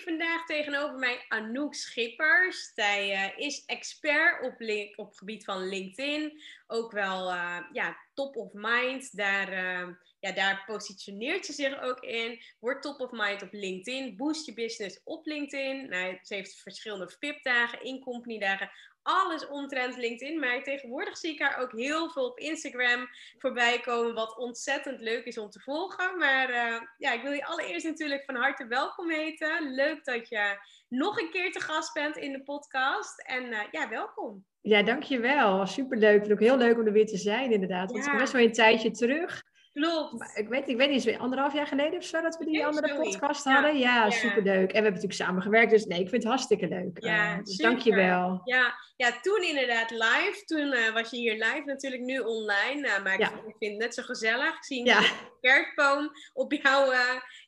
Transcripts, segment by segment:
vandaag tegenover mij Anouk Schippers. Zij uh, is expert op, link, op gebied van LinkedIn. Ook wel uh, ja, top of mind. Daar, uh, ja, daar positioneert ze zich ook in. Wordt top of mind op LinkedIn. Boost je business op LinkedIn. Nou, ze heeft verschillende VIP-dagen, in-company dagen alles omtrent LinkedIn. Maar tegenwoordig zie ik haar ook heel veel op Instagram voorbij komen. Wat ontzettend leuk is om te volgen. Maar uh, ja, ik wil je allereerst natuurlijk van harte welkom heten. Leuk dat je nog een keer te gast bent in de podcast. En uh, ja, welkom. Ja, dankjewel. Superleuk. Het is ook heel leuk om er weer te zijn inderdaad. Want ja. het is best wel een tijdje terug. Klopt. ik weet, ik weet niet, anderhalf jaar geleden of zo dat we die andere sorry. podcast hadden. Ja, ja, superleuk. En we hebben natuurlijk samen gewerkt, dus nee, ik vind het hartstikke leuk. Ja, uh, dus super. dankjewel. Ja, ja, toen inderdaad live. Toen uh, was je hier live, natuurlijk nu online. Uh, maar ik vind het net zo gezellig. Ik zie een kerstboom op, jou,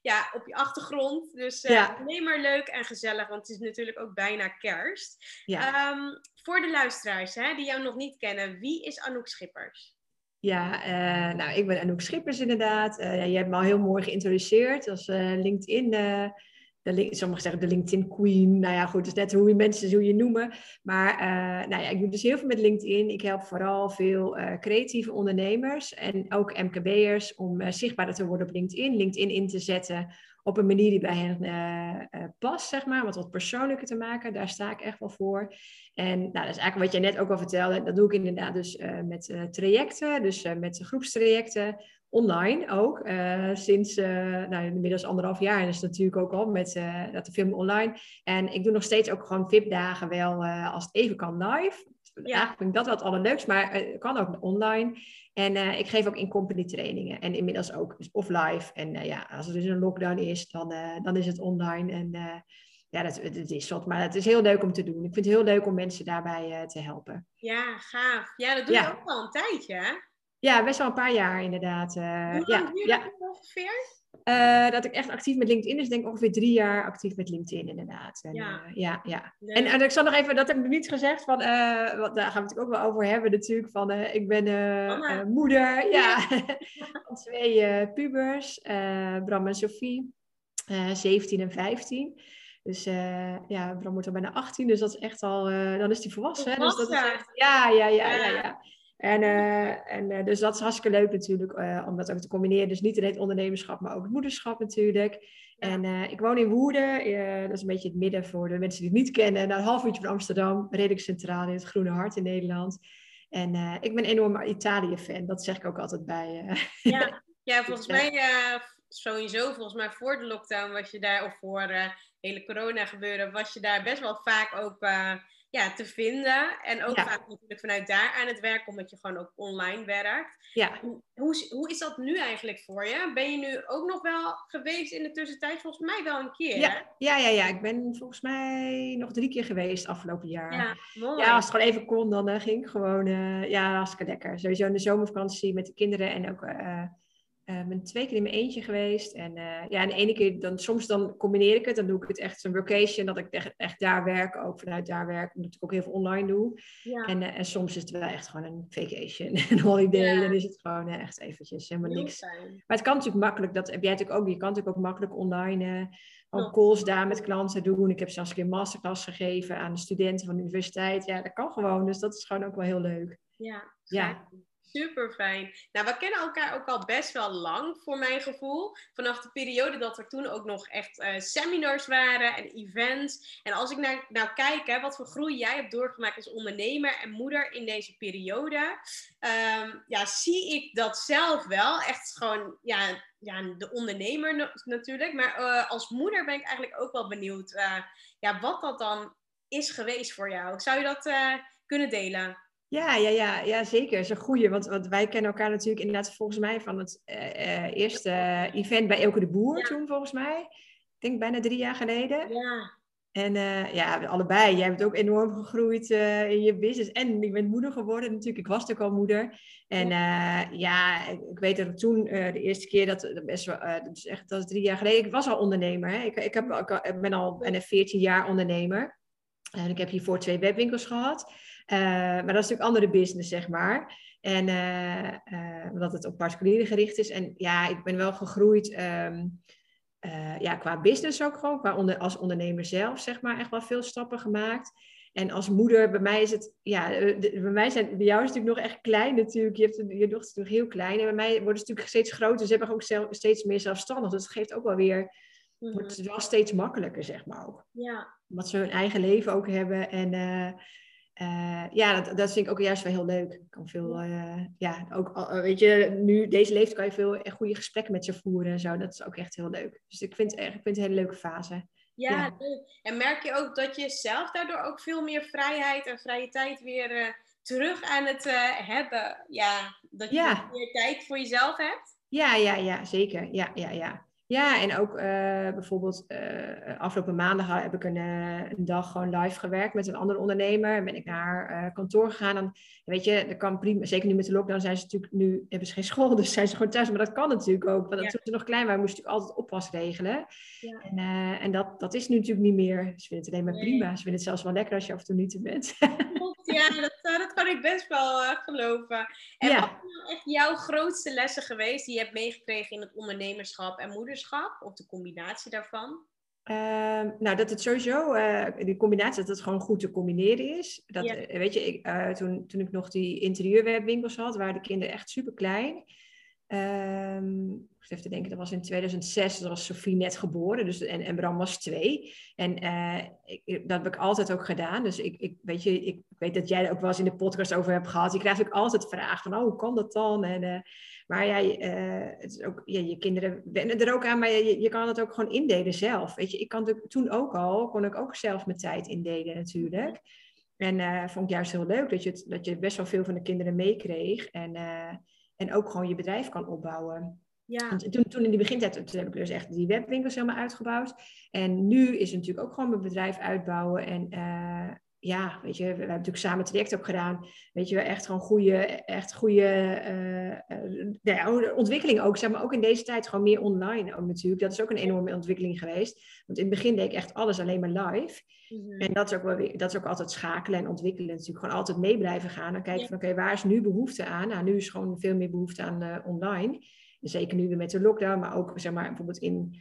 ja, op je achtergrond. Dus alleen maar leuk en gezellig, want het is natuurlijk ook bijna kerst. Ja. Um, voor de luisteraars hè, die jou nog niet kennen, wie is Anouk Schippers? Ja, uh, nou, ik ben Anouk Schippers inderdaad. Uh, ja, je hebt me al heel mooi geïntroduceerd als uh, LinkedIn, de, sommigen zeggen de LinkedIn Queen. Nou ja, goed, is net hoe je mensen hoe je noemen. Maar nou ja, ik doe dus heel veel met LinkedIn. Ik help vooral veel creatieve ondernemers en ook MKB'ers om zichtbaarder te worden op LinkedIn. LinkedIn in te zetten op een manier die bij hen uh, uh, past, zeg maar, wat wat persoonlijker te maken. Daar sta ik echt wel voor. En nou, dat is eigenlijk wat jij net ook al vertelde. Dat doe ik inderdaad dus uh, met trajecten, dus met groepstrajecten, online ook. sinds nou, inmiddels anderhalf jaar en dat natuurlijk ook al met dat de film online. En ik doe nog steeds ook gewoon VIP-dagen wel, als het even kan, live. Ja. Eigenlijk vind ik dat wel het allerleukst, maar het kan ook online. En uh, ik geef ook in-company trainingen. En inmiddels ook dus of live. En uh, ja, als er dus een lockdown is, dan, uh, dan is het online. En ja, dat, het is wat. Maar het is heel leuk om te doen. Ik vind het heel leuk om mensen daarbij te helpen. Ja, gaaf. Ja, dat doe je ook al een tijdje, hè? Ja, best wel een paar jaar inderdaad. Hoe lang ja, ja. ongeveer? Uh, dat ik echt actief met LinkedIn is, denk ik ongeveer drie jaar actief met LinkedIn, inderdaad. En, ja. Uh, ja, ja. En, en, ik zal nog even, dat heb ik niet gezegd, van, uh, wat, daar gaan we het ook wel over hebben natuurlijk, van ik ben moeder ja. van twee pubers, Bram en Sophie, 17 en 15. Dus ja, Bram wordt al bijna 18, dus dat is echt al, dan is hij volwassen. Hè? Dus dat is echt, ja, ja, ja, ja. ja. En, uh, en uh, dus dat is hartstikke leuk natuurlijk uh, om dat ook te combineren. Dus niet alleen het ondernemerschap, maar ook het moederschap natuurlijk. Ja. En ik woon in Woerden, dat is een beetje het midden voor de mensen die het niet kennen. Nou, een half uurtje van Amsterdam, redelijk centraal in het Groene Hart in Nederland. En ik ben een enorme Italië-fan, dat zeg ik ook altijd bij. ja. ja, volgens mij sowieso, volgens mij voor de lockdown was je daar, of voor hele corona gebeuren, was je daar best wel vaak ook ja, te vinden. En ook vaak natuurlijk vanuit daar aan het werk, omdat je gewoon ook online werkt. Ja. Hoe, hoe is dat nu eigenlijk voor je? Ben je nu ook nog wel geweest in de tussentijd? Volgens mij wel een keer. Ja, ja, ja, ja. ik ben volgens mij nog drie keer geweest afgelopen jaar. Ja, mooi. Ja, als het gewoon even kon, dan uh, ging ik gewoon, uh, ja, hartstikke lekker. Sowieso in de zomervakantie met de kinderen en ook... Uh, uh, ben twee keer in mijn eentje geweest. En uh, ja, en de ene keer, dan, soms dan combineer ik het. Dan doe ik het echt zo'n vacation, dat ik echt, echt daar werk, ook vanuit daar werk. Omdat ik ook heel veel online doe. Ja. En, uh, en soms is het wel echt gewoon een vacation, een holiday. Ja. Dan is het gewoon echt eventjes helemaal heel niks. Fijn. Maar het kan natuurlijk makkelijk, dat heb jij natuurlijk ook. Je kan natuurlijk ook makkelijk online ook calls daar met klanten doen. Ik heb zelfs een keer masterclass gegeven aan de studenten van de universiteit. Ja, dat kan gewoon. Dus dat is gewoon ook wel heel leuk. Ja, ja. Super fijn. Nou, we kennen elkaar ook al best wel lang, voor mijn gevoel. Vanaf de periode dat er toen ook nog echt uh, seminars waren en events. En als ik naar, nou kijk, hè, wat voor groei jij hebt doorgemaakt als ondernemer en moeder in deze periode. Um, ja, zie ik dat zelf wel. Echt gewoon, ja, ja de ondernemer natuurlijk. Maar uh, als moeder ben ik eigenlijk ook wel benieuwd uh, ja, wat dat dan is geweest voor jou. Zou je dat kunnen delen? Ja, ja, ja, ja, zeker. Dat is een goeie. Want, want wij kennen elkaar natuurlijk inderdaad volgens mij van het uh, eerste event bij Elke de Boer ja. toen, volgens mij. Ik denk bijna drie jaar geleden. Ja. En uh, ja, allebei. Jij bent ook enorm gegroeid uh, in je business. En ik ben moeder geworden natuurlijk. Ik was natuurlijk al moeder. En ja, ja ik weet dat toen de eerste keer, dat, best wel, dat is echt dat is drie jaar geleden. Ik was al ondernemer. Hè. Ik, ik, heb, ik ben al bijna 14 jaar ondernemer. En ik heb hiervoor twee webwinkels gehad. Uh, maar dat is natuurlijk andere business, zeg maar. En uh, uh, omdat het op particulieren gericht is. En ja, ik ben wel gegroeid. Um, ja, qua business ook gewoon, qua onder, als ondernemer zelf, zeg maar, echt wel veel stappen gemaakt. En als moeder, bij mij is het, ja, bij mij zijn, bij jou is het natuurlijk nog echt klein natuurlijk. Je, hebt, je dochter is natuurlijk heel klein. En bij mij wordt het natuurlijk steeds groter. Ze hebben ook zelf, steeds meer zelfstandig. Dus dat geeft ook wel weer, mm wordt het wel steeds makkelijker, zeg maar ook. Ja. Omdat ze hun eigen leven ook hebben. En uh, ja, dat, dat vind ik ook juist wel heel leuk. Ik kan veel, uh, ja, ook, weet je, nu, deze leeftijd kan je veel goede gesprekken met ze voeren en zo. Dat is ook echt heel leuk. Dus ik vind, ik vind het een hele leuke fase. Ja, leuk. En merk je ook dat je zelf daardoor ook veel meer vrijheid en vrije tijd weer terug aan het hebben? Ja, dat je meer tijd voor jezelf hebt? Ja, ja, ja, zeker. Ja, ja, ja. Ja, en ook uh, bijvoorbeeld uh, afgelopen maandag heb ik een, uh, een, dag gewoon live gewerkt met een andere ondernemer. Ben ik naar kantoor gegaan. Dan, weet je, dat kan prima. Zeker nu met de lockdown zijn ze natuurlijk nu hebben ze geen school, dus zijn ze gewoon thuis. Maar dat kan natuurlijk ook. Want ja. toen ze nog klein waren, moest ik altijd oppas regelen. Ja. En, en dat, dat is nu natuurlijk niet meer. Ze vinden het alleen maar prima. Ze vinden het zelfs wel lekker als je af en toe niet er bent. ja, dat, dat kan ik best wel geloven. En wat zijn nou echt jouw grootste lessen geweest die je hebt meegekregen in het ondernemerschap en moederschap? of de combinatie daarvan? Uh, nou, dat het sowieso, uh, die combinatie, dat het gewoon goed te combineren is. Dat, eh, Weet je, ik, toen, toen ik nog die interieurwinkels had, waren de kinderen echt super klein. Um, ik even te denken, dat was in 2006, dat was Sophie net geboren dus, en, en Bram was twee. En ik, dat heb ik altijd ook gedaan. Dus ik, ik, weet je, ik, weet dat jij er ook wel eens in de podcast over hebt gehad. Je krijgt ook altijd vragen van, oh, hoe kan dat dan? En maar ja, uh, het is ook, ja, je kinderen wennen er ook aan, maar je, je kan het ook gewoon indelen zelf. Weet je, ik kan toen ook al, kon ik ook zelf mijn tijd indelen natuurlijk. En uh, vond ik juist heel leuk dat je, dat je best wel veel van de kinderen meekreeg. En, uh, en ook gewoon je bedrijf kan opbouwen. Ja. toen, toen in die begintijd toen heb ik dus echt die webwinkels helemaal uitgebouwd. En nu is het natuurlijk ook gewoon mijn bedrijf uitbouwen. En ja, weet je, we hebben natuurlijk samen het traject ook gedaan. Weet je, echt gewoon goede, echt goede uh, ontwikkeling ook. Zeg maar ook in deze tijd gewoon meer online ook natuurlijk. Dat is ook een enorme ontwikkeling geweest. Want in het begin deed ik echt alles alleen maar live. Mhm. En dat is, ook wel weer, dat is ook altijd schakelen en ontwikkelen. Natuurlijk gewoon altijd mee blijven gaan. Dan kijken van oké, waar is nu behoefte aan? Nou, nu is gewoon veel meer behoefte aan uh, online. zeker nu weer met de lockdown, maar ook zeg maar bijvoorbeeld in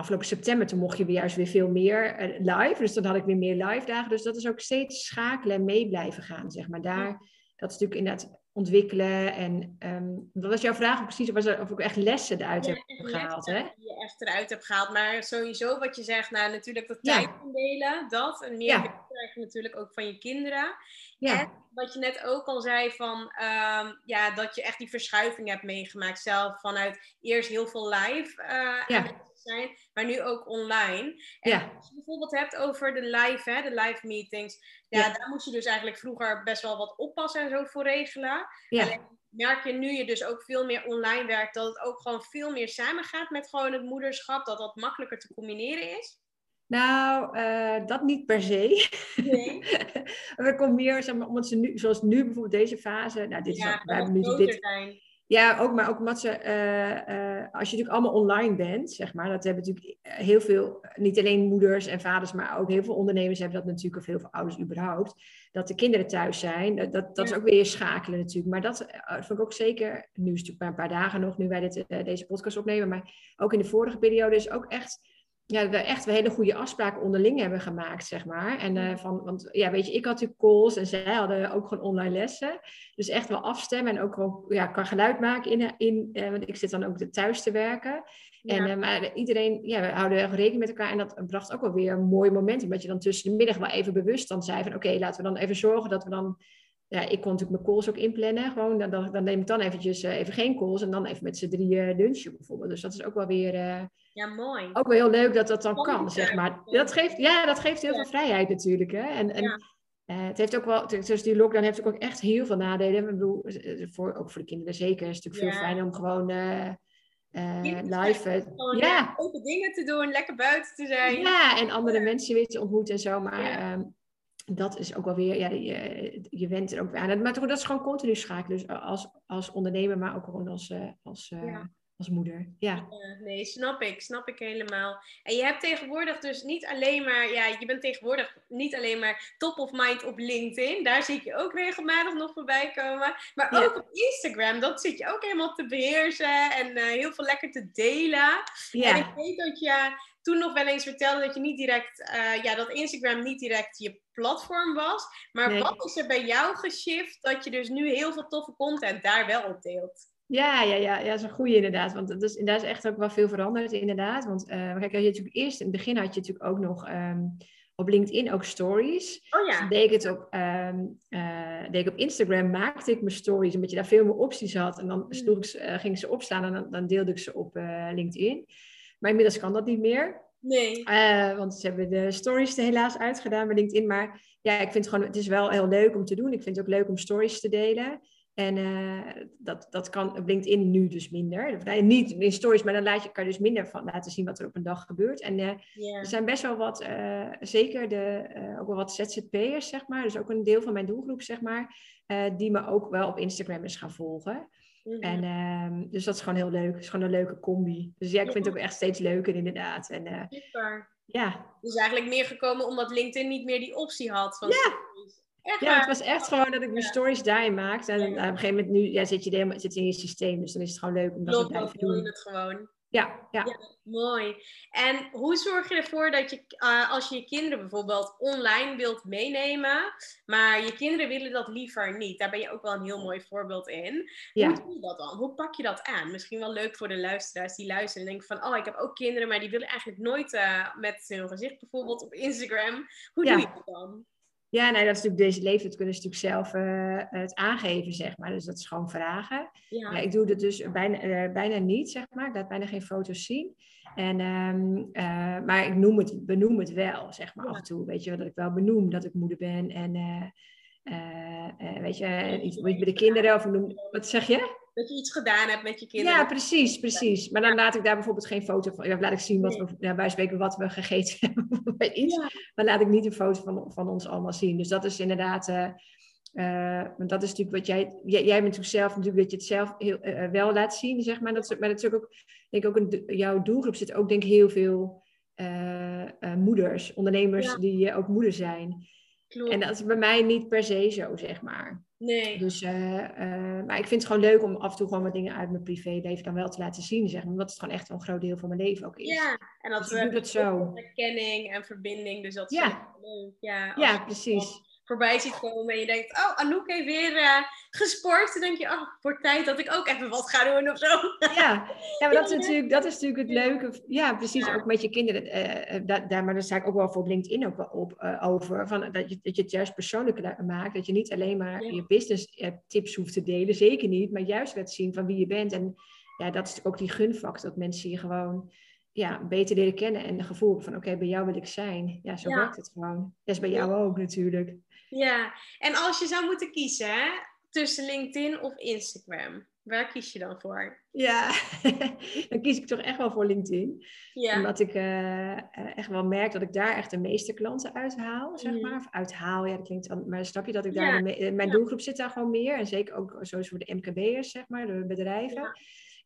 afgelopen september, toen mocht je weer juist weer veel meer uh, live. Dus dan had ik weer meer live dagen. Dus dat is ook steeds schakelen en mee blijven gaan, zeg maar. Daar, dat is natuurlijk inderdaad ontwikkelen. En um, wat was jouw vraag precies? Was er, of ik echt lessen eruit heb gehaald, hè? Die je echt eruit hebt gehaald. Maar sowieso wat je zegt, nou natuurlijk dat tijd indelen, dat. En meer ja. natuurlijk ook van je kinderen. Ja. En wat je net ook al zei van, um, ja, dat je echt die verschuiving hebt meegemaakt zelf. Vanuit eerst heel veel live uh, ja zijn, maar nu ook online. En als je bijvoorbeeld hebt over de live, hè, de live meetings, ja, daar moest je dus eigenlijk vroeger best wel wat oppassen en zo voor regelen. Ja. merk je nu je dus ook veel meer online werkt, dat het ook gewoon veel meer samengaat met gewoon het moederschap, dat dat makkelijker te combineren is? Nou, uh, dat niet per se. Nee. er komt meer, zeg maar, omdat ze nu, zoals nu bijvoorbeeld deze fase, nou, dit ja, is we nu dit. Zijn. Ja, ook, maar ook omdat ze, uh, uh, als je natuurlijk allemaal online bent, zeg maar, dat hebben natuurlijk heel veel, niet alleen moeders en vaders, maar ook heel veel ondernemers hebben dat natuurlijk, of heel veel ouders überhaupt, dat de kinderen thuis zijn. Dat, dat, dat is ook weer schakelen natuurlijk. Maar dat uh, vond ik ook zeker, nu is het natuurlijk maar een paar dagen nog, nu wij dit, deze podcast opnemen, maar ook in de vorige periode is ook echt ja, we echt hele goede afspraken onderling hebben gemaakt, zeg maar. En uh, van, want ja, weet je, ik had natuurlijk calls en zij hadden ook gewoon online lessen. Dus echt wel afstemmen en ook gewoon ja, kan geluid maken in, in uh, want ik zit dan ook thuis te werken. En, uh, maar iedereen, ja, we houden erg rekening met elkaar en dat bracht ook wel weer een mooi moment. Omdat je dan tussen de middag wel even bewust dan zei van, oké, laten we dan even zorgen dat we dan ja, ik kon natuurlijk mijn calls ook inplannen. Gewoon, dan, dan, neem ik dan eventjes even geen calls en dan even met z'n drieën lunchen bijvoorbeeld. Dus dat is ook wel weer ja, mooi. Ook wel heel leuk dat dat dan kan, zeg maar. Dat geeft, ja, dat geeft heel veel vrijheid natuurlijk. Hè? En, en uh, het heeft ook wel, dus die lockdown heeft ook echt heel veel nadelen. Ik bedoel, eh, voor, ook voor de kinderen zeker. Het is natuurlijk veel fijner om gewoon uh, live... ja, open dingen te doen, lekker buiten te zijn. Ja, en andere mensen weer te ontmoeten en zo. Maar um, dat is ook wel weer, ja, je, je went er ook weer aan. Maar dat is gewoon continu schakelen. Dus als, als ondernemer, maar ook gewoon als, als als moeder. Ja. nee, snap ik, snap ik helemaal. En je hebt tegenwoordig dus niet alleen maar, ja, je bent tegenwoordig niet alleen maar top of mind op LinkedIn. Daar zie ik je ook regelmatig nog voorbij komen. Maar ook op Instagram, dat zit je ook helemaal te beheersen en uh, heel veel lekker te delen. Ja. En ik weet dat je toen nog wel eens vertelde dat je niet direct, uh, ja, dat Instagram niet direct je platform was. Maar wat is er bij jou geshift dat je dus nu heel veel toffe content daar wel op deelt? Ja, ja, ja, ja, dat is een goede inderdaad. Want dat is, daar is echt ook wel veel veranderd inderdaad. Want uh, kijk, je natuurlijk eerst in het begin had je natuurlijk ook nog ehm, op LinkedIn ook stories. Oh ja. Dus deed ik het op, um, uh, deed ik op Instagram, maakte ik mijn stories, omdat je daar veel meer opties had. En dan hmm. sloeg ik, uh, ging ik ze opslaan en dan, dan deelde ik ze op LinkedIn. Maar inmiddels kan dat niet meer. Nee. want ze hebben de stories er helaas uitgedaan bij LinkedIn. Maar ja, ik vind het gewoon, het is wel heel leuk om te doen. Ik vind het ook leuk om stories te delen. En uh, dat, dat kan op LinkedIn nu dus minder. Nee, niet in stories, maar dan laat je, kan je dus minder van laten zien wat er op een dag gebeurt. En uh, er zijn best wel wat, uh, zeker de, ook wel wat ZZP'ers, zeg maar. Dus ook een deel van mijn doelgroep, zeg maar. die me ook wel op Instagram is gaan volgen. En, ehm, dus dat is gewoon heel leuk. Het is gewoon een leuke combi. Dus ja, ik vind het ook echt steeds leuker inderdaad. En, Super. Ja. Dus eigenlijk meer gekomen omdat LinkedIn niet meer die optie had. Van ja. ja, het was echt gewoon dat ik mijn stories daarin maakte. En op een gegeven moment nu ja, zit je helemaal, zit in je systeem. Dus dan is het gewoon leuk om dat te blijven doen. je het gewoon. Ja, ja. mooi. En hoe zorg je ervoor dat je, uh, als je je kinderen bijvoorbeeld online wilt meenemen, maar je kinderen willen dat liever niet? Daar ben je ook wel een heel mooi voorbeeld in. Ja. Hoe doe je dat dan? Hoe pak je dat aan? Misschien wel leuk voor de luisteraars die luisteren en denken van, oh, ik heb ook kinderen, maar die willen eigenlijk nooit uh, met hun gezicht bijvoorbeeld op Instagram. Hoe doe je dat dan? Ja, nee, dat is natuurlijk deze leeftijd kunnen ze natuurlijk zelf uh, het aangeven, zeg maar. Dus dat is gewoon vragen. Ja. ik doe dat dus bijna, uh, bijna niet, zeg maar. Ik laat bijna geen foto's zien. En, um, uh, maar ik noem het, benoem het wel, zeg maar, ja. af en toe. Weet je, dat ik wel benoem dat ik moeder ben. En weet je, iets met de kinderen of noem... Wat zeg je? Dat je iets gedaan hebt met je kinderen. Ja, precies, precies. Maar dan laat ik daar bijvoorbeeld geen foto van. Ja, laat ik zien wat we, bij spreken wat we gegeten hebben bij iets. Maar laat ik niet een foto van, van ons allemaal zien. Dus dat is inderdaad. Uh, uh, want dat is natuurlijk wat jij, jij, jij bent natuurlijk zelf natuurlijk dat je het zelf heel, uh, wel laat zien, zeg maar. Dat is, maar dat is ook, denk ik ook in jouw doelgroep zit ook denk ik heel veel moeders, ondernemers ja. die ook moeder zijn. Klopt. En dat is bij mij niet per se zo, zeg maar. Nee. Dus, uh, uh, maar ik vind het gewoon leuk om af en toe gewoon wat dingen uit mijn privéleven dan wel te laten zien, zeg maar. Omdat het gewoon echt een groot deel van mijn leven ook is. Ja, en dat dus we het zo. herkenning en verbinding, dus dat is ja. leuk. Ja, ja precies voorbij ziet komen en je denkt, oh, Anouk heeft weer uh, gesport. Dan denk je, oh, voor tijd dat ik ook even wat ga doen of zo. Ja, ja maar dat is, natuurlijk, dat is natuurlijk het leuke. Ja, precies, ook met je kinderen. Uh, daar, maar daar sta ik ook wel voor LinkedIn ook wel op uh, over. Van, dat, je, dat je het juist persoonlijker maakt. Dat je niet alleen maar ja. je business tips hoeft te delen. Zeker niet, maar juist laat zien van wie je bent. En ja, dat is ook die gunfactor. Dat mensen je gewoon ja, beter leren kennen en een gevoel van oké, bij jou wil ik zijn. Ja, zo ja. werkt het gewoon. Dat is bij jou ook natuurlijk. Ja, en als je zou moeten kiezen hè, tussen LinkedIn of Instagram, waar kies je dan voor? Ja, dan kies ik toch echt wel voor LinkedIn. Ja. Omdat ik uh, echt wel merk dat ik daar echt de meeste klanten uithaal, zeg mm. maar. Of uithaal, ja, dat klinkt... Maar snap je dat ik daar... Ja. mijn doelgroep zit daar gewoon meer. En zeker ook zoals voor de MKB'ers, zeg maar, de bedrijven. Ja.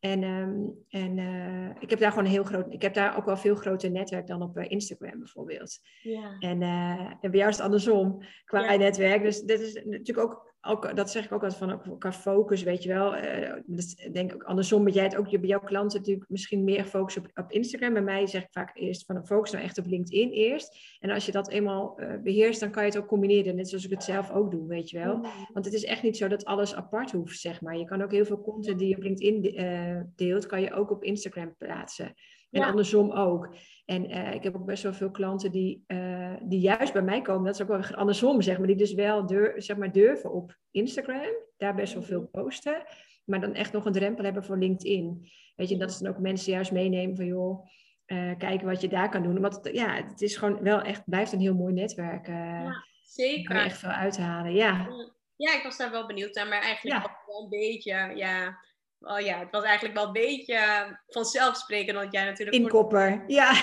En, um, en uh, ik heb daar gewoon een heel groot, ik heb daar ook wel veel groter netwerk dan op uh, Instagram bijvoorbeeld. Ja. En, uh, en bij jou is het andersom qua ja. netwerk. Dus dat is natuurlijk ook ook, dat zeg ik ook altijd van qua focus, weet je wel. Uh, dus denk ook andersom, dat jij het ook bij jouw klanten natuurlijk misschien meer focus op, op Instagram. Bij mij zeg ik vaak eerst van focus nou echt op LinkedIn eerst. En als je dat eenmaal uh, beheerst, dan kan je het ook combineren. Net zoals ik het zelf ook doe, weet je wel. Want het is echt niet zo dat alles apart hoeft, zeg maar. Je kan ook heel veel content die je op LinkedIn uh, deelt, kan je ook op Instagram plaatsen. En ja. andersom ook. En uh, ik heb ook best wel veel klanten die, uh, die juist bij mij komen. Dat is ook wel andersom, zeg maar. Die dus wel dur zeg maar, durven op Instagram. Daar best wel veel mhm. posten. Maar dan echt nog een drempel hebben voor LinkedIn. Weet je, dat is dan ook mensen juist meenemen van... joh, uh, kijken wat je daar kan doen. Want ja, het is gewoon wel echt... blijft een heel mooi netwerk. ja, zeker. Kan je echt veel uithalen, ja. Ja, ik was daar wel benieuwd naar. Maar eigenlijk ja. wel een beetje... Ja, oh ja, het was eigenlijk wel een beetje vanzelfsprekend, want jij natuurlijk... Inkopper, ja.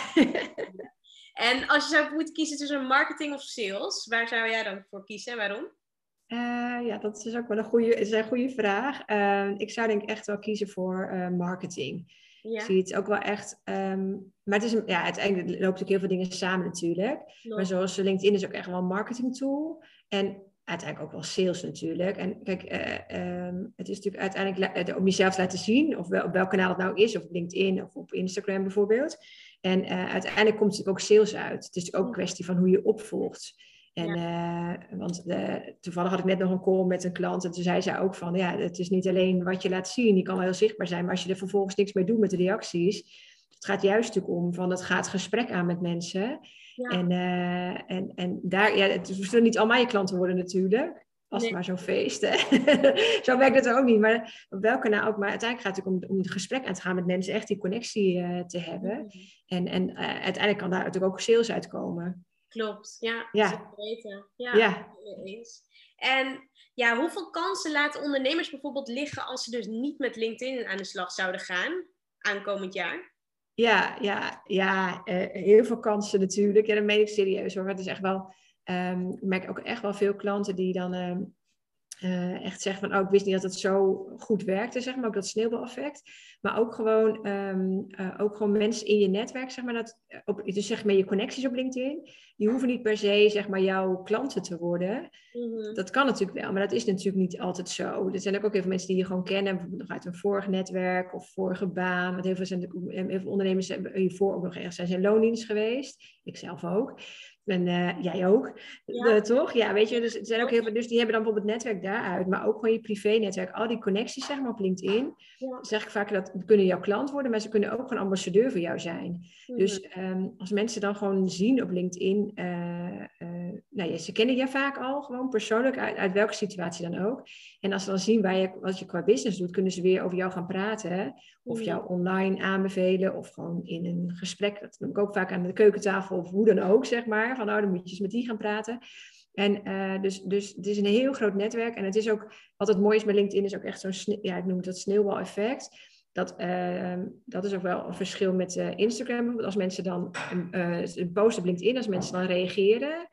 En als je zou moeten kiezen tussen marketing of sales, waar zou jij dan voor kiezen en waarom? ja, dat is ook wel een goede, is een goede vraag. Ehm, ik zou denk ik echt wel kiezen voor marketing. Ja. Ik zie het ook wel echt. Ehm, maar het is, ja, uiteindelijk loopt natuurlijk heel veel dingen samen natuurlijk. Maar zoals LinkedIn is ook echt wel een marketing tool. En uiteindelijk ook wel sales natuurlijk. En kijk, uh, het is natuurlijk uiteindelijk om jezelf te laten zien, of wel, op welk kanaal het nou is, of op LinkedIn of op Instagram bijvoorbeeld. En uh, uiteindelijk komt natuurlijk ook sales uit. Het is ook een kwestie van hoe je opvolgt. En, ja. want toevallig had ik net nog een call met een klant en toen zei ze ook van, ja, het is niet alleen wat je laat zien, die kan wel heel zichtbaar zijn, maar als je er vervolgens niks mee doet met de reacties, het gaat juist natuurlijk om van, het gaat gesprek aan met mensen. Ja. En, uh, en, en daar, ja, het zullen niet allemaal je klanten worden natuurlijk, als het maar zo'n feest. Zo werkt het ook niet. Maar op welke nou ook. Maar uiteindelijk gaat het om, om het gesprek aan te gaan met mensen, echt die connectie uh, te hebben. Mm -hmm. En, en uh, uiteindelijk kan daar natuurlijk ook sales uitkomen. Klopt, ja. Ja. Weten. Ja, ja. Eens. En ja, hoeveel kansen laten ondernemers bijvoorbeeld liggen als ze dus niet met LinkedIn aan de slag zouden gaan aankomend jaar? Ja, ja, ja uh, heel veel kansen natuurlijk. Ja, dat meen ik serieus hoor. Het is echt wel, um, ik merk ook echt wel veel klanten die dan um, uh, echt zeggen van, oh, ik wist niet dat het zo goed werkte, zeg maar, ook dat sneeuwbaleffect. Maar ook gewoon, um, uh, ook gewoon mensen in je netwerk, zeg maar, dat, op, dus zeg maar je connecties op LinkedIn, die hoeven niet per se, zeg maar, jouw klanten te worden. Mm-hmm. Dat kan natuurlijk wel, maar dat is natuurlijk niet altijd zo. Er zijn ook, ook heel veel mensen die je gewoon kennen, bijvoorbeeld nog uit een vorig netwerk of vorige baan. Want heel veel, zijn, heel veel ondernemers hebben hiervoor ook nog ergens zijn in loondienst geweest. Ik zelf ook. En uh, jij ook, ja. De, toch? Ja, weet je, dus, er zijn ook heel veel, dus die hebben dan bijvoorbeeld het netwerk daaruit, maar ook gewoon je privé-netwerk, al die connecties zeg maar op LinkedIn. Ja. Zeg ik vaak dat kunnen jouw klant worden, maar ze kunnen ook een ambassadeur voor jou zijn. Mm. Dus um, als mensen dan gewoon zien op LinkedIn, uh, uh, nou ja, ze kennen je vaak al gewoon persoonlijk, uit, uit, welke situatie dan ook. En als ze dan zien waar je, wat je qua business doet, kunnen ze weer over jou gaan praten. Of mm. jou online aanbevelen, of gewoon in een gesprek. Dat doe ik ook vaak aan de keukentafel, of hoe dan ook, zeg maar. Van, nou, dan moet je eens met die gaan praten. En uh, dus, dus het is een heel groot netwerk. En het is ook, wat het mooie is met LinkedIn, is ook echt zo'n, ja, ik noem het dat sneeuwbaleffect. Dat, uh, dat is ook wel een verschil met uh, Instagram. Als mensen dan een post op LinkedIn, als mensen dan reageren,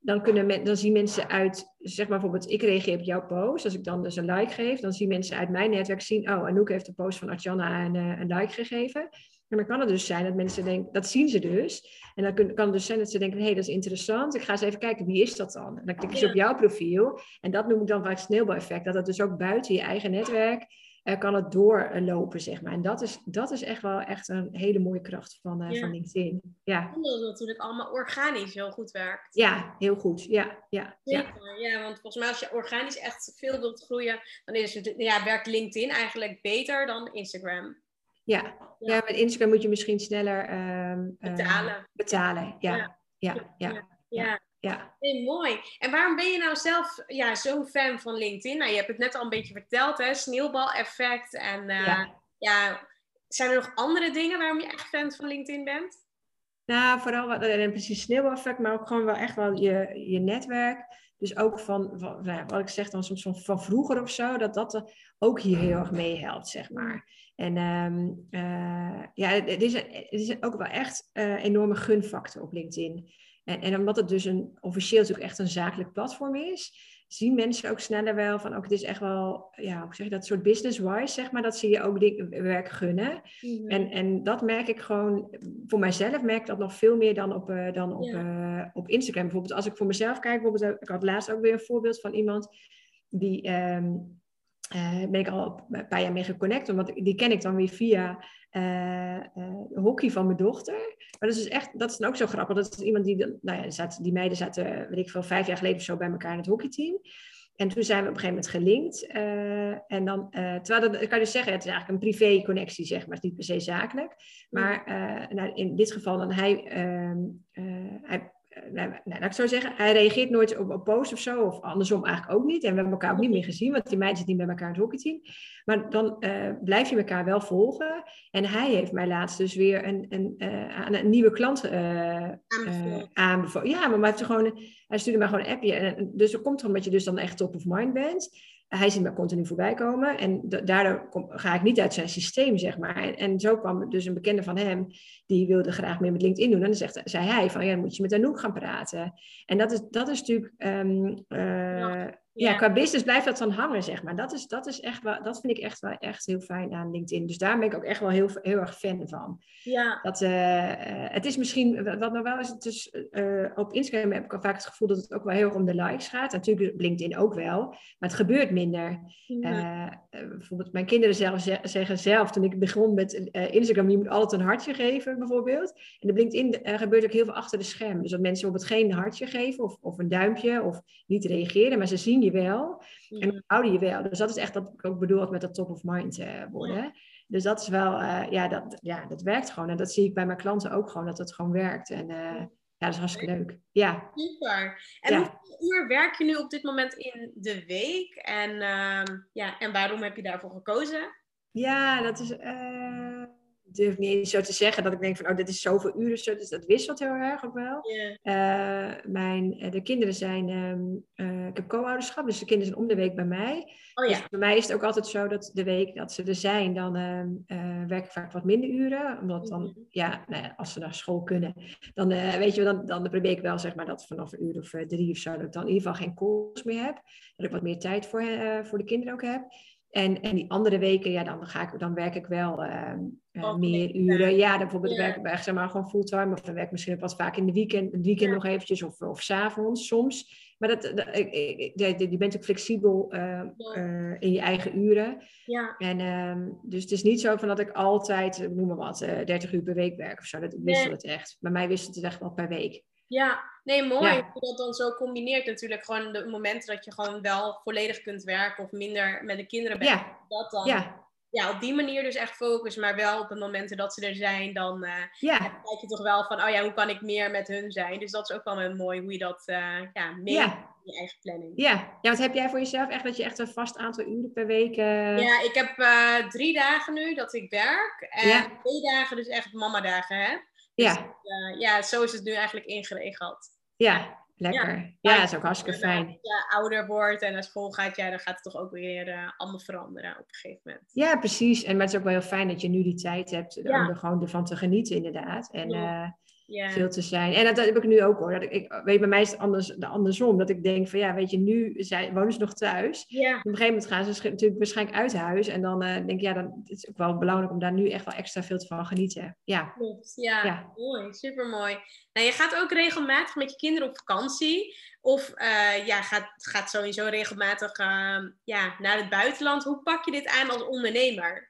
dan, kunnen men, dan zien mensen uit, zeg maar bijvoorbeeld, ik reageer op jouw post. Als ik dan dus een like geef, dan zien mensen uit mijn netwerk zien, oh, Anouk heeft de post van Artjana een, een like gegeven. En dan kan het dus zijn dat mensen denken, dat zien ze dus. En dan kan het dus zijn dat ze denken, hé, hey, dat is interessant. Ik ga eens even kijken, wie is dat dan? En dan ze ja. op jouw profiel. En dat noem ik dan vaak sneeuwbaleffect. Dat het dus ook buiten je eigen netwerk uh, kan het doorlopen, zeg maar. En dat is, dat is echt wel echt een hele mooie kracht van, uh, ja. van LinkedIn. Ja. Omdat het natuurlijk allemaal organisch heel goed werkt. Ja, heel goed. Ja, ja, ja. ja, want volgens mij als je organisch echt veel wilt groeien, dan is het, ja, werkt LinkedIn eigenlijk beter dan Instagram. Ja. ja. ja met Instagram moet je misschien sneller um, betalen. Uh, betalen, ja. Ja, ja, ja. Ja. Hey, mooi. En waarom ben je nou zelf ja, zo'n fan van LinkedIn? Nou, je hebt het net al een beetje verteld, hè? Sneeuwbal-effect. En uh, ja. ja. zijn er nog andere dingen waarom je echt fan van LinkedIn bent? Nou, vooral wat, en precies sneeuwbal-effect, maar ook gewoon wel echt wel je, je netwerk. Dus ook van, van nou wat ik zeg dan soms van, van vroeger of zo, dat dat ook hier heel erg meehelpt, zeg maar. En um, uh, ja, het is, het is ook wel echt een uh, enorme gunfactor op LinkedIn. En, en omdat het dus een, officieel natuurlijk echt een zakelijk platform is, zien mensen ook sneller wel van, ook het is echt wel, ja, hoe zeg je dat, soort business-wise, zeg maar, dat ze je ook werk gunnen. En, en dat merk ik gewoon, voor mijzelf merk ik dat nog veel meer dan op, uh, dan op, ja. op Instagram. Bijvoorbeeld als ik voor mezelf kijk, bijvoorbeeld, ik had laatst ook weer een voorbeeld van iemand die... Um, uh, ben ik al een paar jaar mee geconnect, want die ken ik dan weer via uh, uh, hockey van mijn dochter. Maar dat is dus echt, dat is dan ook zo grappig. Dat is iemand die, nou ja, zat, die meiden zaten, weet ik veel, vijf jaar geleden of zo bij elkaar in het hockeyteam. En toen zijn we op een gegeven moment gelinkt. en dan, terwijl dat, kan je dus zeggen, het is eigenlijk een privé-connectie, zeg maar, het is niet per se zakelijk. Maar nou, in dit geval dan hij, ehm, hij nou, nou, laat ik zo zeggen, hij reageert nooit op een post of zo, of andersom eigenlijk ook niet. En we hebben elkaar ook niet meer gezien, want die meiden zitten niet bij elkaar in het hockeyteam. Maar dan uh, blijf je elkaar wel volgen. En hij heeft mij laatst dus weer een, een, uh, een nieuwe klant uh, aanbevolen. Ja, maar hij, heeft gewoon, hij stuurde mij gewoon een appje. En, dus er komt omdat je dus dan echt top of mind bent hij ziet me continu voorbij komen. En daardoor kom, ga ik niet uit zijn systeem, zeg maar. En, en, zo kwam dus een bekende van hem, die wilde graag meer met LinkedIn doen. En dan zegt, zei hij van, ja, dan moet je met Anouk gaan praten. En dat is, dat is natuurlijk... Uh, ja. Ja, qua business blijft dat dan hangen, zeg maar. Dat, is, dat, is echt wel, dat vind ik echt wel echt heel fijn aan LinkedIn. Dus daar ben ik ook echt wel heel, heel erg fan van. Ja. Dat, uh, het is misschien, wat nog wel is, het uh, op Instagram heb ik al vaak het gevoel dat het ook wel heel erg om de likes gaat. Natuurlijk LinkedIn ook wel, maar het gebeurt minder. Ja. Uh, bijvoorbeeld mijn kinderen zelf zeggen zelf, toen ik begon met Instagram, je moet altijd een hartje geven bijvoorbeeld. En op LinkedIn gebeurt ook heel veel achter de schermen. Dus dat mensen bijvoorbeeld geen hartje geven of, of een duimpje of niet reageren, maar ze zien je wel en houden je wel. Dus dat is echt wat ik ook bedoel met dat top of mind worden. Dus dat is wel, uh, ja, dat, ja, dat werkt gewoon. En dat zie ik bij mijn klanten ook gewoon, dat het gewoon werkt. En uh, ja, dat is hartstikke leuk. Ja. Super. En ja. hoeveel uur werk je nu op dit moment in de week? En, uh, ja, en waarom heb je daarvoor gekozen? Ja, dat is... Uh, durf niet eens zo te zeggen dat ik denk van, oh, dit is zoveel uren zo. Dus dat wisselt heel erg ook wel. Yeah. Uh, mijn, de kinderen zijn, um, uh, ik heb co-ouderschap, dus de kinderen zijn om de week bij mij. Oh, ja. Dus bij mij is het ook altijd zo dat de week dat ze er zijn, dan uh, werk ik vaak wat minder uren. Omdat dan, mm -hmm. ja, nou ja, als ze naar school kunnen, dan weet je, dan, dan probeer ik wel zeg maar dat vanaf een uur of drie of zo, dat ik dan in ieder geval geen calls meer heb. Dat ik wat meer tijd voor, voor de kinderen ook heb. En, en die andere weken, ja, dan, ga ik, dan werk ik wel uh, uh, meer uren. Ja, dan bijvoorbeeld ja. werk ik bij, zeg maar gewoon fulltime. Of dan werk ik misschien wat vaak in de weekend, het weekend ja. nog eventjes. Of, of s avonds soms. Maar dat, dat, ik, ik, je, bent ook flexibel uh, ja. in je eigen uren. Ja. En, um, dus het is niet zo van dat ik altijd, noem maar wat, 30 uur per week werk of zo. Dat wisselt nee. het echt. Bij mij wisselt het echt wel per week. Ja, nee, mooi. Ja. Dat dan zo combineert natuurlijk. Gewoon de momenten dat je gewoon wel volledig kunt werken of minder met de kinderen bent. Ja. Dat dan. Ja. Ja, op die manier dus echt focus, maar wel op de momenten dat ze er zijn, dan uh, ja. kijk je toch wel van, oh ja, hoe kan ik meer met hun zijn? Dus dat is ook wel heel mooi hoe je dat uh, ja, mee in je eigen planning. Ja. ja, wat heb jij voor jezelf echt dat je echt een vast aantal uren per week... Uh... Ja, ik heb uh, drie dagen nu dat ik werk en Ja. twee dagen dus echt mamadagen heb. Ja, Dus, uh, ja, zo is het nu eigenlijk ingeregeld. ja, lekker. Ja, dat is ook hartstikke fijn. Als je ouder wordt en naar school gaat, ja, dan gaat het toch ook weer uh, allemaal veranderen op een gegeven moment. Ja, precies. En maar het is ook wel heel fijn dat je nu die tijd hebt Ja. om er gewoon ervan te genieten, inderdaad. En Ja. Ja, veel te zijn. En dat, dat heb ik nu ook hoor. Dat ik, ik, weet bij mij is het anders, de andersom. Dat ik denk van ja, weet je, nu zijn, wonen ze nog thuis. ja, Op een gegeven moment gaan ze natuurlijk waarschijnlijk uit huis. En dan eh, denk ik, ja, dan het is ook wel belangrijk om daar nu echt wel extra veel te van genieten. Ja, klopt. Ja, Ja. mooi. Super mooi. Nou, je gaat ook regelmatig met je kinderen op vakantie. Of eh, ja, gaat, gaat sowieso regelmatig eh, ja, naar het buitenland. Hoe pak je dit aan als ondernemer?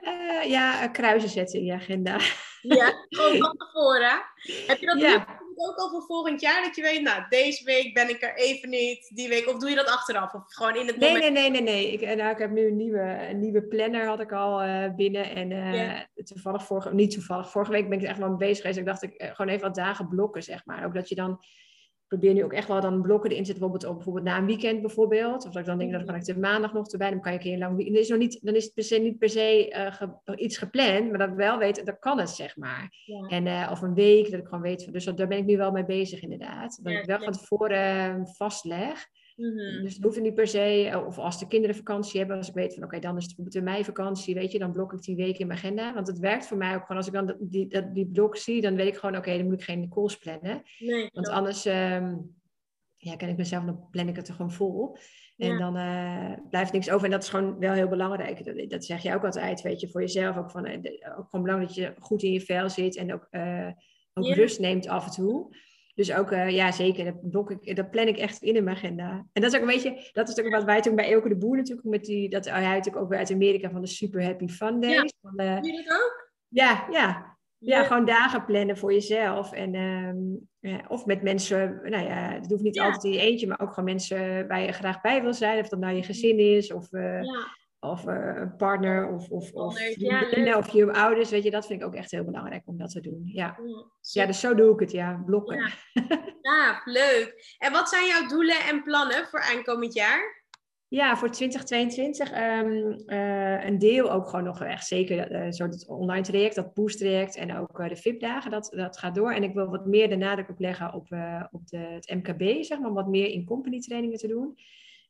Eh, ja kruisen zetten in je agenda. Ja, gewoon van tevoren. Heb je dat Ja. ook al voor volgend jaar? Dat je weet, nou, deze week ben ik er even niet. Die week. Of doe je dat achteraf? Of gewoon in het Nee, moment? nee, nee, nee, nee. Ik, eh, nou, ik heb nu een nieuwe, een nieuwe planner had ik al eh, binnen. En Ja. toevallig, vorige, niet toevallig, vorige week ben ik er echt wel mee bezig geweest. Ik dacht, ik gewoon even wat dagen blokken, zeg maar. Ook dat je dan, probeer nu ook echt wel dan blokken erin zitten. Bijvoorbeeld, op, bijvoorbeeld na een weekend bijvoorbeeld. Of dat ik dan denk, dat kan ik de maandag nog erbij. Dan kan je een keer lang. Dan is, nog niet, dan is het per se, niet per se eh, ge- iets gepland. Maar dat ik wel weet, dat kan het, zeg maar. Ja. En, eh, of een week, dat ik gewoon weet. Dus dat, daar ben ik nu wel mee bezig, inderdaad. Dat Ja, ik wel van tevoren eh, vastleg. Mhm. Dus het hoeft niet per se, eh, of als de kinderen vakantie hebben, als ik weet van oké, dan is het bijvoorbeeld mei vakantie, weet je, dan blok ik die week in mijn agenda. Want het werkt voor mij ook gewoon, als ik dan die, dat, die blok zie, dan weet ik gewoon oké, dan moet ik geen calls plannen. Nee, Want anders ehm, ja, ken ik mezelf, dan plan ik het er gewoon vol. En Ja. dan eh, blijft niks over. En dat is gewoon wel heel belangrijk. Dat, dat zeg je ook altijd, weet je, voor jezelf ook. Van, eh, ook gewoon belangrijk dat je goed in je vel zit en ook, ook Ja. rust neemt af en toe. Dus ook, eh, ja zeker, dat, blok ik, dat plan ik echt in in mijn agenda. En dat is ook een beetje, dat is ook wat wij toen bij Elke de Boer natuurlijk, met die, dat hij natuurlijk ook weer uit Amerika van de Super Happy Fun Days. Van, eh, Doe je dat ook? ja, ja, ja, gewoon dagen plannen voor jezelf. En, ehm, ja, of met mensen, nou ja, het hoeft niet Ja. altijd in je eentje, maar ook gewoon mensen waar je graag bij wil zijn. Of dat nou je gezin is, of, eh, Ja, of eh, een partner, of, of, of. Ja, of je ouders. Weet je, dat vind ik ook echt heel belangrijk om dat te doen. Ja, ja. ja dus zo doe ik het, ja, blokken. Ja. Ja, leuk. En wat zijn jouw doelen en plannen voor aankomend jaar? Ja, voor 2022 ehm, eh, een deel ook gewoon nog echt zeker zo het online traject, dat boost traject en ook de VIP-dagen, dat, dat gaat door. En ik wil wat meer de nadruk op leggen op, op de, het MKB, zeg maar, om wat meer in company trainingen te doen.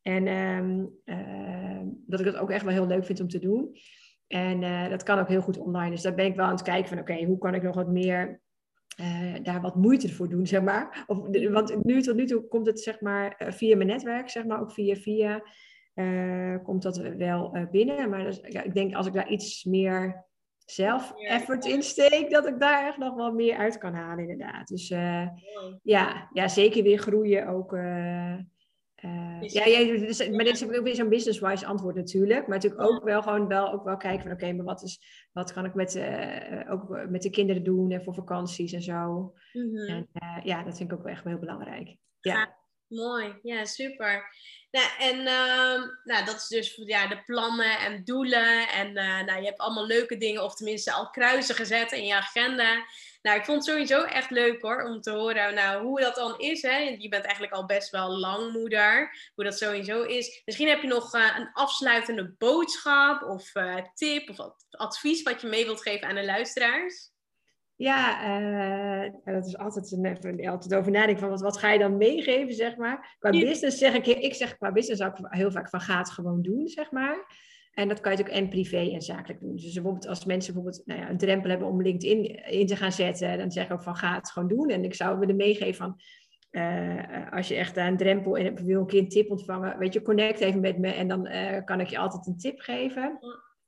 En ehm, eh, dat ik dat ook echt wel heel leuk vind om te doen. En eh, dat kan ook heel goed online. Dus daar ben ik wel aan het kijken van, oké, hoe kan ik nog wat meer daar wat moeite voor doen, zeg maar. Of, want nu tot nu toe komt het zeg maar via mijn netwerk, zeg maar, ook via via komt dat wel binnen. Maar dus, ja, ik denk als ik daar iets meer zelf effort insteek, dat ik daar echt nog wel meer uit kan halen, inderdaad. Dus ja, ja, zeker weer groeien ook. Uh, ja, ja dus, maar dit is ook weer zo'n business-wise antwoord natuurlijk. Maar natuurlijk ook wel gewoon wel, ook wel kijken van oké, maar wat, is, wat kan ik met, uh, ook met de kinderen doen en voor vakanties en zo. Mm -hmm. En uh, ja, dat vind ik ook wel echt heel belangrijk. Ja. Mooi, ja, super. Nou, en uh, nou, dat is dus ja, de plannen en doelen. En nou, je hebt allemaal leuke dingen, of tenminste al kruisen gezet in je agenda. Nou, ik vond het sowieso echt leuk hoor, om te horen nou, hoe dat dan is. Hè? Je bent eigenlijk al best wel lang moeder, hoe dat sowieso is. Misschien heb je nog uh, een afsluitende boodschap of uh, tip of advies wat je mee wilt geven aan de luisteraars. Ja, uh, dat is altijd, een, altijd over nadenken van wat, wat ga je dan meegeven, zeg maar. Qua business zeg ik, ik zeg qua business ook heel vaak van ga het gewoon doen, zeg maar. En dat kan je natuurlijk en privé en zakelijk doen. Dus bijvoorbeeld als mensen bijvoorbeeld nou ja, een drempel hebben om LinkedIn in te gaan zetten, dan zeg ik ook van ga het gewoon doen. En ik zou willen meegeven van uh, als je echt daar een drempel in hebt, wil een keer een tip ontvangen, weet je, connect even met me en dan uh, kan ik je altijd een tip geven.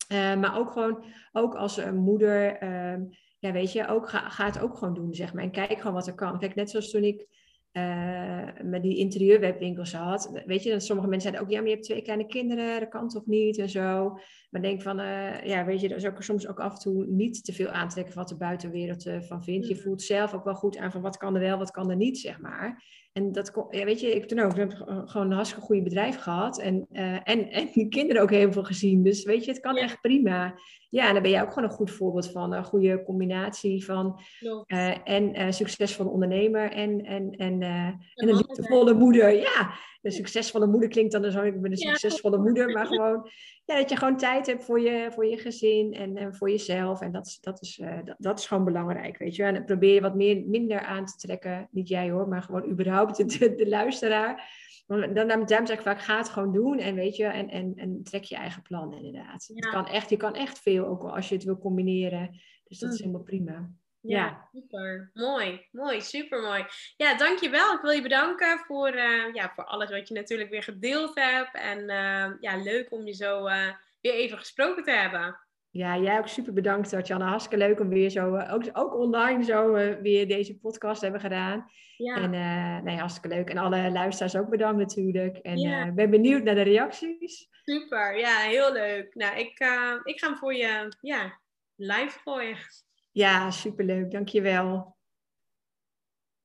Maar ook gewoon, ook als een moeder, ehm, ja weet je, ook ga, ga het ook gewoon doen, zeg maar. En kijk gewoon wat er kan. Kijk, net zoals toen ik uh, met die interieurwebwinkels had. Weet je, dat sommige mensen zeiden ook, ja, maar je hebt twee kleine kinderen, dat kan toch niet en zo. Maar denk van, uh, ja, weet je, dat is ook soms ook af en toe niet te veel aantrekken wat de buitenwereld uh, van vindt. Je mm. voelt zelf ook wel goed aan van wat kan er wel, wat kan er niet, zeg maar. En dat, ja, weet je, ik heb toen ook ik heb gewoon een hartstikke goede bedrijf gehad. En, uh, en, en de kinderen ook heel veel gezien. Dus weet je, het kan echt prima. Ja, en dan ben jij ook gewoon een goed voorbeeld van. Een goede combinatie van uh, en uh, succesvolle ondernemer en, en, en, en een liefdevolle moeder. Ja, een succesvolle moeder klinkt dan zo, ik ben een succesvolle moeder. Maar gewoon, ja, dat je gewoon tijd hebt voor je, voor je gezin en, en voor jezelf. En dat, dat, is, dat, dat is gewoon belangrijk, weet je. En dan probeer je wat meer, minder aan te trekken. Niet jij hoor, maar gewoon überhaupt de, de, luisteraar. Dan, dan, daarom zeg ik vaak, ga het gewoon doen en weet je, en, en, en trek je eigen plan inderdaad. Het kan echt, je kan echt veel, ook als je het wil combineren. Dus dat is mm. helemaal prima. Ja, super. Mooi, mooi, super mooi. Ja, dankjewel. Ik wil je bedanken voor, uh, ja, voor alles wat je natuurlijk weer gedeeld hebt. En uh, ja, leuk om je zo uh, weer even gesproken te hebben. Ja, jij ook super bedankt, Tatjana. Hartstikke leuk om weer zo, ook, ook online zo weer deze podcast hebben gedaan. Ja. En nee, hartstikke leuk. En alle luisteraars ook bedankt natuurlijk. En ik ben benieuwd naar de reacties. Super, ja, heel leuk. Nou, ik, ik ga hem voor je ja, live gooien. Ja, superleuk. Dankjewel.